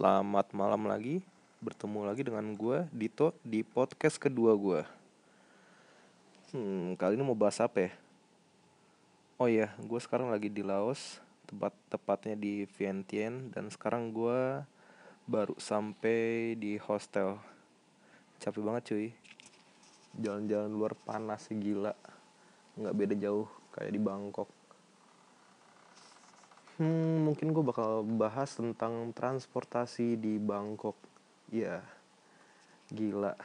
Selamat malam lagi. Bertemu lagi dengan gue, Dito, di podcast kedua gue. Hmm, kali ini mau bahas apa ya? Oh iya, gue sekarang lagi di Laos, tempat tepatnya di Vientiane, dan sekarang gue baru sampai di hostel. Capek banget cuy. Jalan-jalan luar panas gila. Nggak beda jauh kayak di Bangkok. Hmm, mungkin gue bakal bahas tentang transportasi di Bangkok. Ya, gila.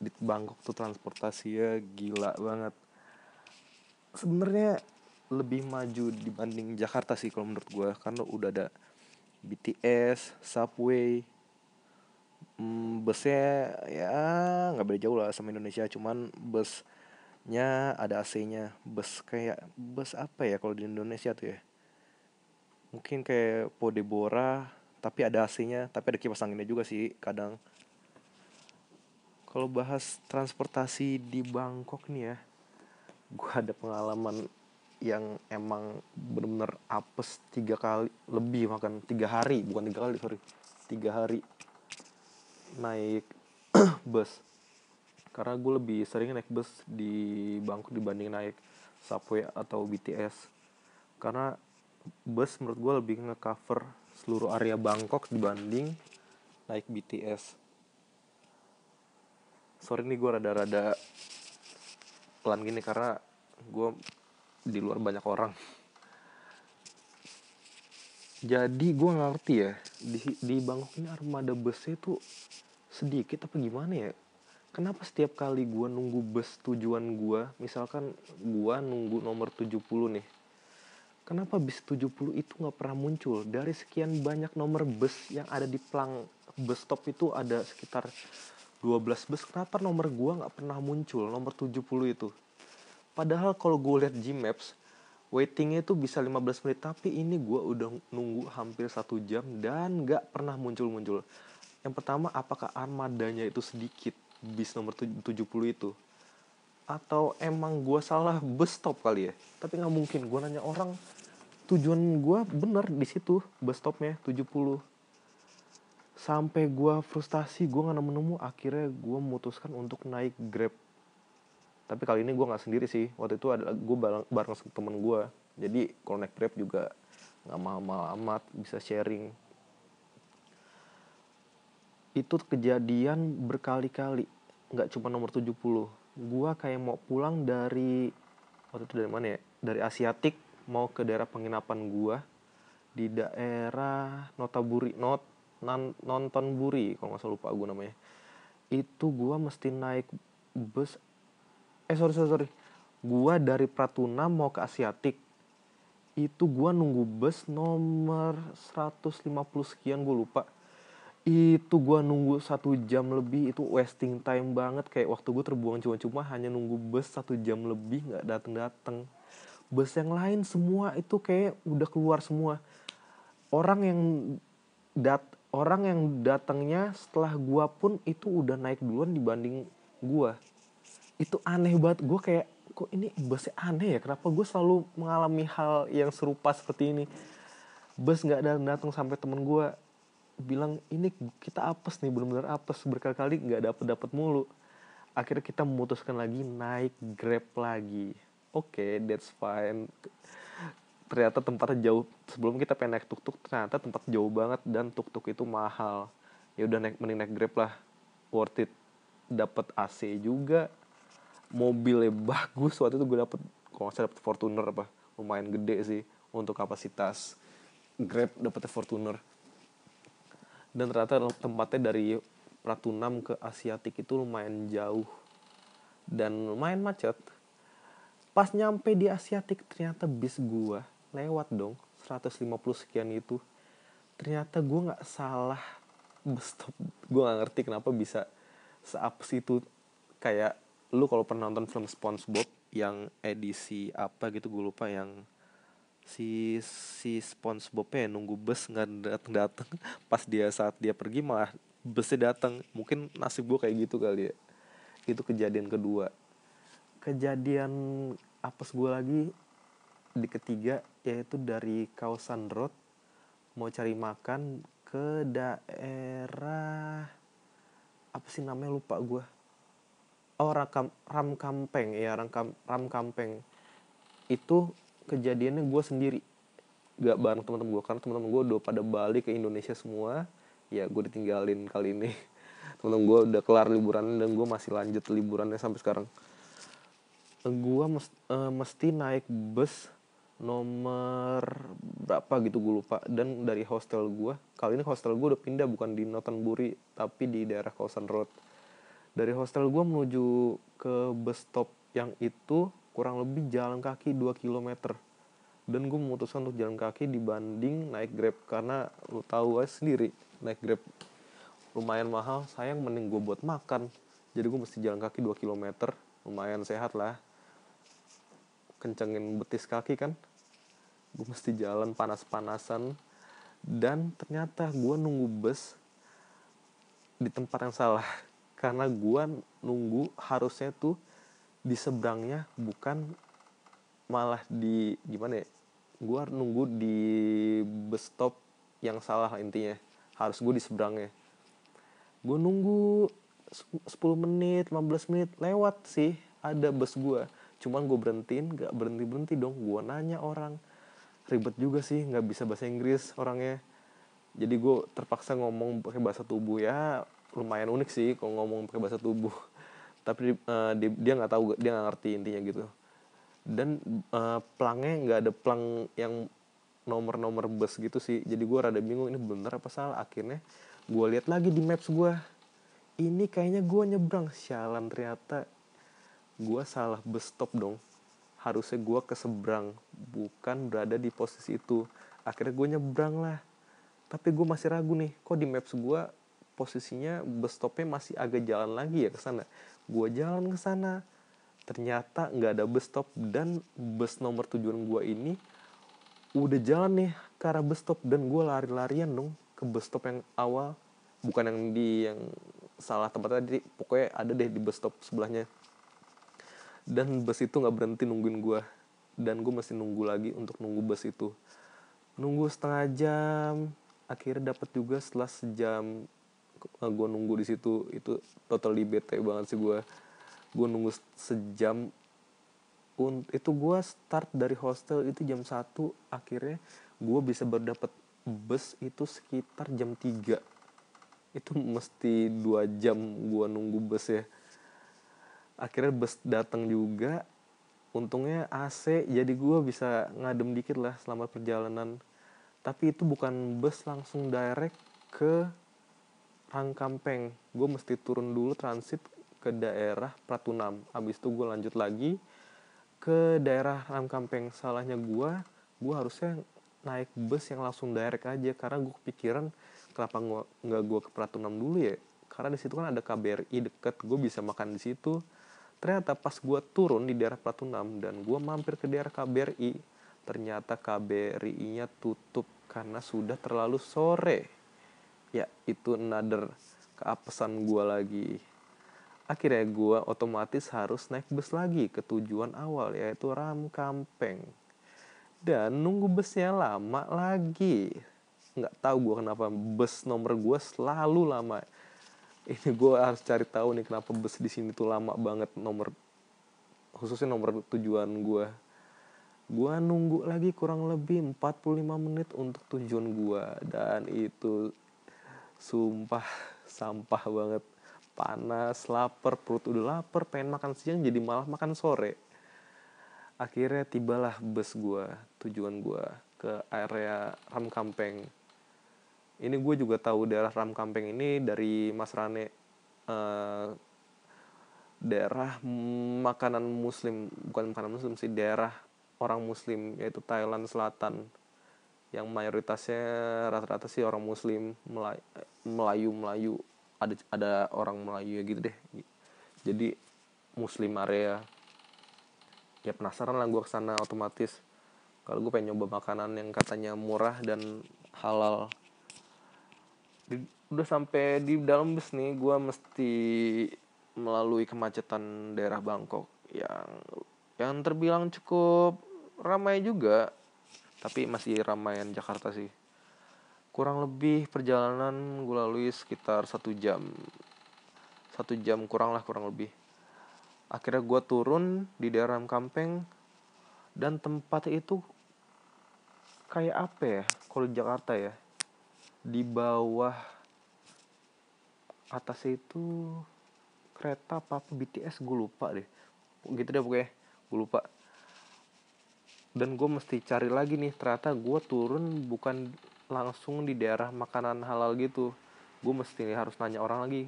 Di Bangkok tuh transportasinya gila banget. Sebenarnya lebih maju dibanding Jakarta sih kalau menurut gue karena udah ada BTS, subway, hmm, busnya ya nggak beda jauh lah sama Indonesia cuman busnya ada AC-nya bus kayak bus apa ya kalau di Indonesia tuh ya mungkin kayak Podebora tapi ada AC-nya tapi ada kipas anginnya juga sih kadang. Kalau bahas transportasi di Bangkok nih ya gue ada pengalaman yang emang bener-bener apes tiga kali lebih makan tiga hari bukan tiga kali sorry tiga hari naik bus. Karena gue lebih sering naik bus di Bangkok dibanding naik subway atau BTS karena bus menurut gue lebih ngecover seluruh area Bangkok dibanding naik BTS sorry nih gue rada-rada pelan gini karena gue di luar banyak orang. Jadi gue ngerti ya di di Bangkok ini armada busnya tuh sedikit apa gimana ya? Kenapa setiap kali gue nunggu bus tujuan gue misalkan gue nunggu nomor 70 nih kenapa bis 70 itu nggak pernah muncul? Dari sekian banyak nomor bus yang ada di pelang bus stop itu ada sekitar 12 bus. Kenapa nomor gue nggak pernah muncul nomor 70 itu? Padahal kalau gue lihat Gmaps waitingnya itu bisa 15 menit. Tapi ini gue udah nunggu hampir satu jam dan nggak pernah muncul-muncul. Yang pertama apakah armadanya itu sedikit bis nomor 70 itu atau emang gue salah bus stop kali ya? Tapi nggak mungkin gue nanya orang. Tujuan gue bener di situ bus stopnya 70 sampai gue frustasi gue nggak nemu-nemu. Akhirnya gue memutuskan untuk naik grab. Tapi kali ini gue nggak sendiri sih. Waktu itu ada gue bareng, bareng temen gue jadi kalau naik grab juga nggak mahal-mahal amat bisa sharing. Itu kejadian berkali-kali. Nggak cuma nomor 70 gue kayak mau pulang dari waktu itu dari mana ya? Dari Asiatik mau ke daerah penginapan gue di daerah Notaburi Not non, nonton Buri kalau nggak salah lupa gue namanya. Itu gue mesti naik bus eh sorry sorry sorry. Gua dari Pratuna mau ke Asiatik. Itu gua nunggu bus nomor 150 sekian gue lupa itu gua nunggu satu jam lebih itu wasting time banget. Kayak waktu gue terbuang cuma-cuma hanya nunggu bus satu jam lebih nggak dateng dateng bus yang lain semua itu kayak udah keluar semua. Orang yang dat orang yang datangnya setelah gua pun itu udah naik duluan dibanding gua. Itu aneh banget. Gue kayak kok ini busnya aneh ya? Kenapa gue selalu mengalami hal yang serupa seperti ini? Bus nggak datang datang sampai temen gue bilang ini kita apes nih benar-benar apes berkali-kali nggak dapet dapet mulu. Akhirnya kita memutuskan lagi naik grab lagi. Oke okay, that's fine. Ternyata tempatnya jauh sebelum kita pengen naik tuk-tuk ternyata tempat jauh banget dan tuk-tuk itu mahal. Ya udah naik mending naik grab lah. Worth it. Dapat AC juga. Mobilnya bagus. Waktu itu gue dapet kalau nggak dapet Fortuner apa? Lumayan gede sih untuk kapasitas. Grab dapetnya Fortuner dan ternyata tempatnya dari Pratunam ke Asiatik itu lumayan jauh. Dan lumayan macet. Pas nyampe di Asiatik ternyata bis gue lewat dong. 150 sekian itu. Ternyata gue nggak salah bus stop. Gue nggak ngerti kenapa bisa seapes itu. Kayak lu kalau pernah nonton film SpongeBob yang edisi apa gitu gue lupa yang si si SpongeBobnya nunggu bus nggak datang datang pas dia saat dia pergi malah busnya datang mungkin nasib gue kayak gitu kali ya. Itu kejadian kedua. Kejadian apes gue lagi di ketiga yaitu dari Kausan Road mau cari makan ke daerah apa sih namanya lupa gue oh Rakam, Ram Kampeng ya Ram, Ram Kampeng itu kejadiannya gue sendiri. Gak bareng teman-teman gue karena teman-teman gue udah pada balik ke Indonesia semua. Ya gue ditinggalin kali ini. Teman-teman gue udah kelar liburan dan gue masih lanjut liburannya sampai sekarang. Gue mes, uh, mesti naik bus nomor berapa gitu gue lupa. Dan dari hostel gue kali ini hostel gue udah pindah bukan di Notonburi tapi di daerah Kawasan Road. Dari hostel gue menuju ke bus stop yang itu kurang lebih jalan kaki 2 km dan gue memutuskan untuk jalan kaki dibanding naik grab karena lu tahu aja sendiri naik grab lumayan mahal. Sayang mending gue buat makan. Jadi gue mesti jalan kaki 2 km lumayan sehat lah. Kencengin betis kaki kan? Gue mesti jalan panas-panasan. Dan ternyata gue nunggu bus di tempat yang salah. Karena gue nunggu harusnya tuh di seberangnya bukan malah di gimana ya gue nunggu di bus stop yang salah intinya. Harus gue di seberangnya. Gue nunggu 10 menit 15 menit lewat sih ada bus gue cuman gue berhentiin gak berhenti berhenti dong. Gue nanya orang. Ribet juga sih nggak bisa bahasa Inggris orangnya. Jadi gue terpaksa ngomong pakai bahasa tubuh. Ya lumayan unik sih kalau ngomong pakai bahasa tubuh tapi uh, dia, nggak tahu dia nggak ngerti intinya gitu. Dan uh, pelangnya nggak ada pelang yang nomor-nomor bus gitu sih. Jadi gue rada bingung ini bener apa salah? Akhirnya gue lihat lagi di maps gue ini kayaknya gue nyebrang. Sialan ternyata gue salah bus stop dong. Harusnya gue ke seberang bukan berada di posisi itu. Akhirnya gue nyebrang lah. Tapi gue masih ragu nih kok di maps gue posisinya bus stopnya masih agak jalan lagi ya ke sana gue jalan ke sana. Ternyata nggak ada bus stop dan bus nomor tujuan gue ini udah jalan nih ke arah bus stop dan gue lari-larian dong ke bus stop yang awal. Bukan yang di yang salah tempat tadi pokoknya ada deh di bus stop sebelahnya. Dan bus itu nggak berhenti nungguin gue dan gue masih nunggu lagi untuk nunggu bus itu. Nunggu setengah jam akhirnya dapat juga setelah sejam gue nunggu di situ itu totally bete banget sih gue gue nunggu sejam itu gue start dari hostel itu jam 1 akhirnya gue bisa baru dapat bus itu sekitar jam 3 itu mesti dua jam gue nunggu bus ya. Akhirnya bus datang juga. Untungnya AC jadi gue bisa ngadem dikit lah selama perjalanan. Tapi itu bukan bus langsung direct ke Rangkampeng gue mesti turun dulu transit ke daerah Pratunam. Abis itu gue lanjut lagi ke daerah Rangkampeng salahnya gue gue harusnya naik bus yang langsung direct aja. Karena gue kepikiran kenapa nggak gue ke Pratunam dulu ya? Karena di situ kan ada KBRI deket gue bisa makan di situ. Ternyata pas gue turun di daerah Pratunam dan gue mampir ke daerah KBRI ternyata KBRI-nya tutup karena sudah terlalu sore ya itu another keapesan gue lagi. Akhirnya gue otomatis harus naik bus lagi ke tujuan awal yaitu Ram Kampeng. Dan nunggu busnya lama lagi. Nggak tahu gue kenapa bus nomor gue selalu lama. Ini gue harus cari tahu nih kenapa bus di sini tuh lama banget nomor khususnya nomor tujuan gue gue nunggu lagi kurang lebih 45 menit untuk tujuan gue dan itu sumpah sampah banget. Panas lapar perut udah lapar pengen makan siang jadi malah makan sore. Akhirnya tibalah bus gue tujuan gue ke area Ram Kampeng. Ini gue juga tahu daerah Ram Kampeng ini dari Mas Rane uh, daerah makanan muslim bukan makanan muslim sih daerah orang muslim yaitu Thailand Selatan yang mayoritasnya rata-rata sih orang muslim Melayu Melayu. Ada ada orang Melayu ya gitu deh. Jadi muslim area. Ya penasaran lah gue ke sana otomatis. Kalau gue pengen nyoba makanan yang katanya murah dan halal. Di, udah sampai di dalam bus nih gue mesti melalui kemacetan daerah Bangkok yang yang terbilang cukup ramai juga tapi masih ramaian Jakarta sih. Kurang lebih perjalanan gue lalui sekitar satu jam. Satu jam kurang lah kurang lebih. Akhirnya gue turun di daerah Kampeng dan tempatnya itu kayak apa ya kalau Jakarta ya? Di bawah atasnya itu kereta apa, apa BTS gue lupa deh. Gitu deh pokoknya. Gue lupa dan gue mesti cari lagi nih ternyata gue turun bukan langsung di daerah makanan halal gitu. Gue mesti harus nanya orang lagi.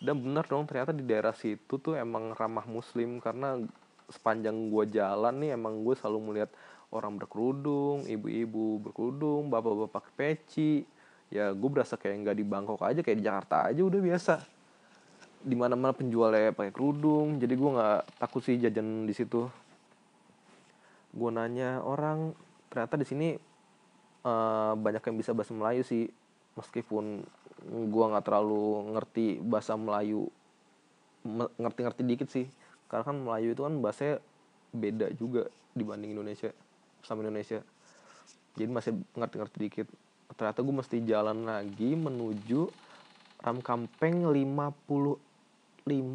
Dan bener dong ternyata di daerah situ tuh emang ramah muslim karena sepanjang gue jalan nih emang gue selalu melihat orang berkerudung ibu-ibu berkerudung bapak-bapak peci. Ya gue berasa kayak nggak di Bangkok aja kayak di Jakarta aja udah biasa. Di mana mana penjualnya pakai kerudung jadi gue nggak takut sih jajan di situ gue nanya orang ternyata di sini uh, banyak yang bisa bahasa Melayu sih meskipun gue nggak terlalu ngerti bahasa Melayu ngerti-ngerti dikit sih. Karena kan Melayu itu kan bahasanya beda juga dibanding Indonesia sama Indonesia. Jadi masih ngerti-ngerti dikit. Ternyata gue mesti jalan lagi menuju Ram Kampeng 50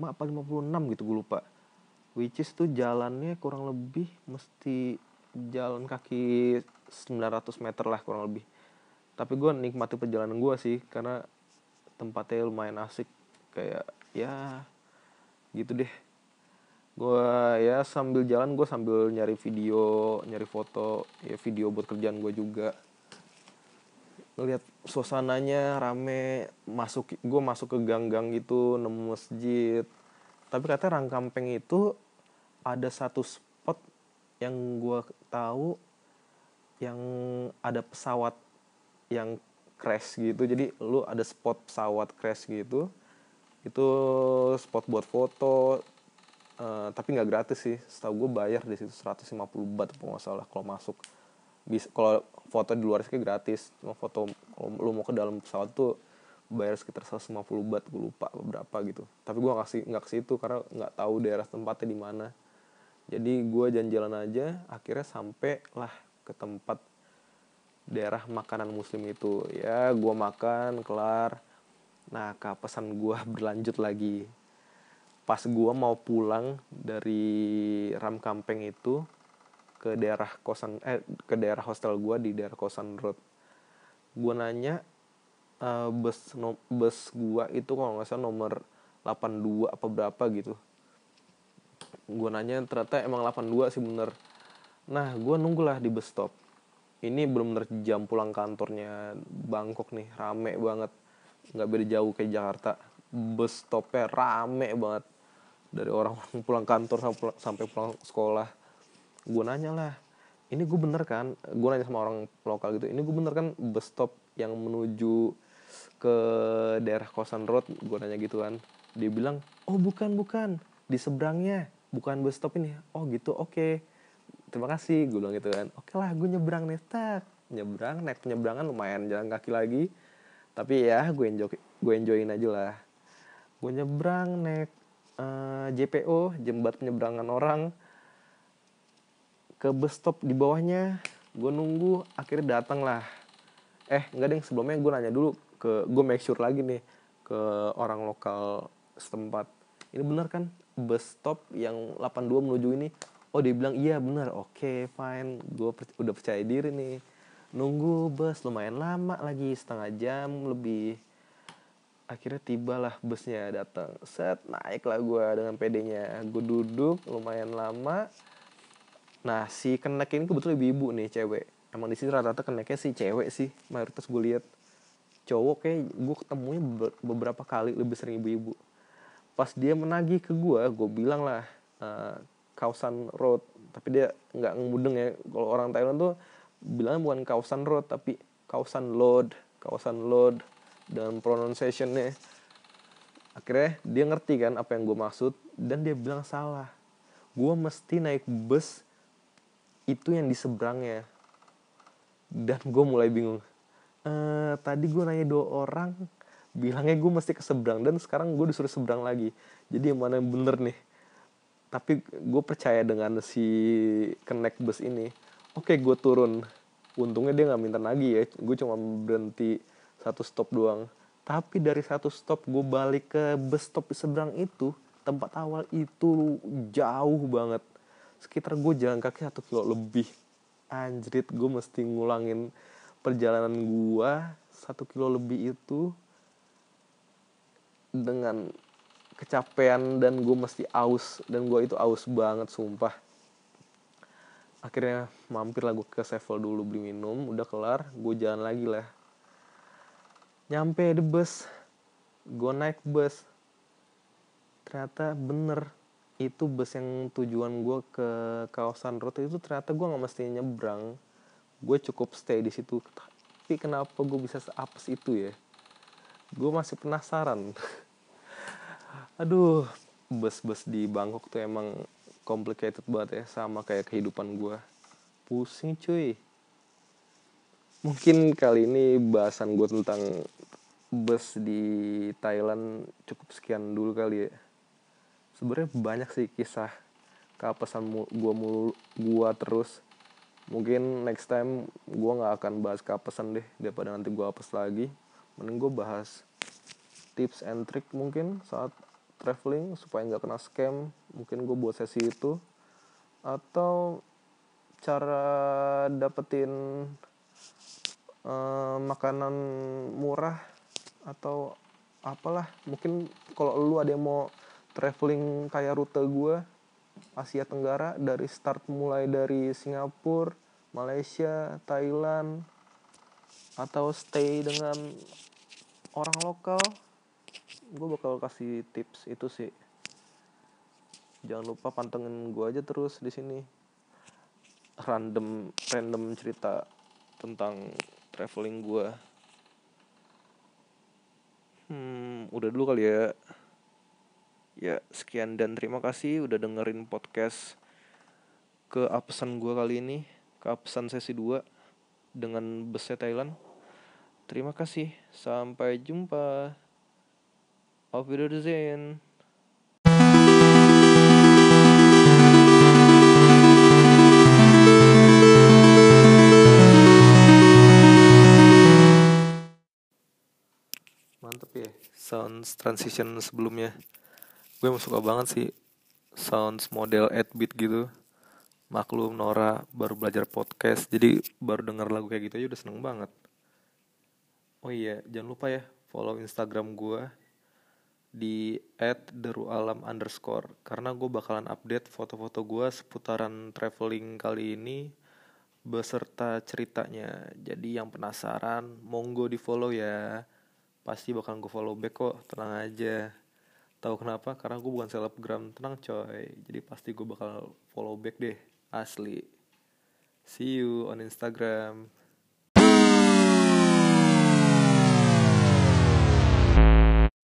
apa 56 gitu gue lupa which is tuh jalannya kurang lebih mesti jalan kaki 900 meter lah kurang lebih. Tapi gue nikmati perjalanan gue sih karena tempatnya lumayan asik. Kayak ya gitu deh. Gue ya sambil jalan gue sambil nyari video nyari foto ya video buat kerjaan gue juga. Ngelihat suasananya rame masuk gue masuk ke gang-gang gitu nemu masjid. Tapi katanya Rangkampeng itu ada satu spot yang gue tahu yang ada pesawat yang crash gitu. Jadi lu ada spot pesawat crash gitu. Itu spot buat foto uh, tapi nggak gratis sih. Setahu gue bayar di situ 150 bat apa nggak salah kalau masuk. Bisa kalau foto di luar sih gratis. Cuma foto kalau lu mau ke dalam pesawat tuh bayar sekitar 150 bat gue lupa berapa gitu. Tapi gue nggak nggak ke situ karena nggak tahu daerah tempatnya di mana jadi gue jalan-jalan aja akhirnya sampai lah ke tempat daerah makanan muslim itu. Ya gue makan kelar. Nah ke pesan gue berlanjut lagi. Pas gue mau pulang dari Ram Kampeng itu ke daerah kosan eh ke daerah hostel gue di daerah kosan road gue nanya uh, bus no, bus gue itu kalau nggak salah nomor 82 apa berapa gitu gue nanya ternyata emang 82 sih bener. Nah gue nunggulah di bus stop. Ini belum bener jam pulang kantornya Bangkok nih rame banget. Nggak beda jauh kayak Jakarta. Bus stopnya rame banget. Dari orang pulang kantor sampai pulang, sekolah. Gue nanya lah ini gue bener kan? Gue nanya sama orang lokal gitu ini gue bener kan bus stop yang menuju ke daerah kosan road? Gue nanya gitu kan. Dia bilang oh bukan bukan. Di seberangnya bukan bus stop ini. Oh gitu. Oke. Okay. terima kasih gue bilang gitu kan. Oke okay lah gue nyebrang nih tak nyebrang naik penyeberangan lumayan jalan kaki lagi. Tapi ya gue enjoy gue enjoyin aja lah. Gue nyebrang naik uh, eh, JPO jembat penyeberangan orang. Ke bus stop di bawahnya. Gue nunggu akhirnya datang lah. Eh enggak deh sebelumnya gue nanya dulu ke gue make sure lagi nih ke orang lokal setempat. Ini benar kan bus stop yang 82 menuju ini oh dia bilang iya benar oke okay, fine gue per udah percaya diri nih. Nunggu bus lumayan lama lagi setengah jam lebih akhirnya tibalah busnya datang. Set naik lah gue dengan pedenya. Gue duduk lumayan lama. Nah si kenek ini kebetulan ibu-ibu nih cewek. Emang di sini rata-rata keneknya sih cewek sih mayoritas gue lihat. Cowok kayak gue ketemunya beberapa kali lebih sering ibu-ibu pas dia menagih ke gue gue bilang lah uh, Kausan Road. Tapi dia nggak ngemudeng ya. Kalau orang Thailand tuh bilang bukan Kausan Road tapi Kausan Load Kausan Load dan pronunciationnya. Akhirnya dia ngerti kan apa yang gue maksud dan dia bilang salah. Gue mesti naik bus itu yang di seberangnya. Dan gue mulai bingung e, tadi gue nanya dua orang bilangnya gue mesti ke seberang dan sekarang gue disuruh seberang lagi. Jadi yang mana yang bener nih? Tapi gue percaya dengan si connect bus ini. Oke gue turun. Untungnya dia nggak minta lagi ya. Gue cuma berhenti satu stop doang. Tapi dari satu stop gue balik ke bus stop seberang itu tempat awal itu jauh banget. Sekitar gue jalan kaki satu kilo lebih. Anjrit gue mesti ngulangin perjalanan gue satu kilo lebih itu dengan kecapean dan gue mesti aus dan gue itu aus banget sumpah. Akhirnya mampir lah gue ke Sevel dulu beli minum udah kelar gue jalan lagi lah. Nyampe di bus gue naik bus. Ternyata bener itu bus yang tujuan gue ke kawasan rute itu ternyata gue nggak mesti nyebrang. Gue cukup stay di situ. Tapi kenapa gue bisa seapes itu ya? Gue masih penasaran aduh. Bus-bus di Bangkok tuh emang complicated banget ya sama kayak kehidupan gue pusing cuy. Mungkin kali ini bahasan gue tentang bus di Thailand cukup sekian dulu kali ya. Sebenarnya banyak sih kisah keapesan gue mulu gue terus. Mungkin next time gue nggak akan bahas keapesan deh daripada nanti gue apes lagi. Mending gue bahas tips and trick mungkin saat traveling supaya nggak kena scam mungkin gue buat sesi itu. Atau cara dapetin uh, makanan murah atau apalah. Mungkin kalau lu ada yang mau traveling kayak rute gue Asia Tenggara dari start mulai dari Singapura, Malaysia, Thailand atau stay dengan orang lokal gue bakal kasih tips itu sih. Jangan lupa pantengin gue aja terus di sini. Random random cerita tentang traveling gue hmm udah dulu kali ya. Ya sekian dan terima kasih udah dengerin podcast ke apesan gue kali ini ke apesan sesi 2 dengan busnya Thailand. Terima kasih sampai jumpa Auf Wiedersehen. Mantep ya sounds transition sebelumnya. Gue suka banget sih sounds model 8 bit gitu. Maklum Nora baru belajar podcast jadi baru denger lagu kayak gitu aja udah seneng banget. Oh iya, jangan lupa ya follow Instagram gue di @derualam underscore. Karena gue bakalan update foto-foto gue seputaran traveling kali ini beserta ceritanya. Jadi yang penasaran monggo di follow ya. Pasti bakal gue follow back kok tenang aja. Tahu kenapa? Karena gue bukan selebgram. Tenang coy. Jadi pasti gue bakal follow back deh asli. See you on instagram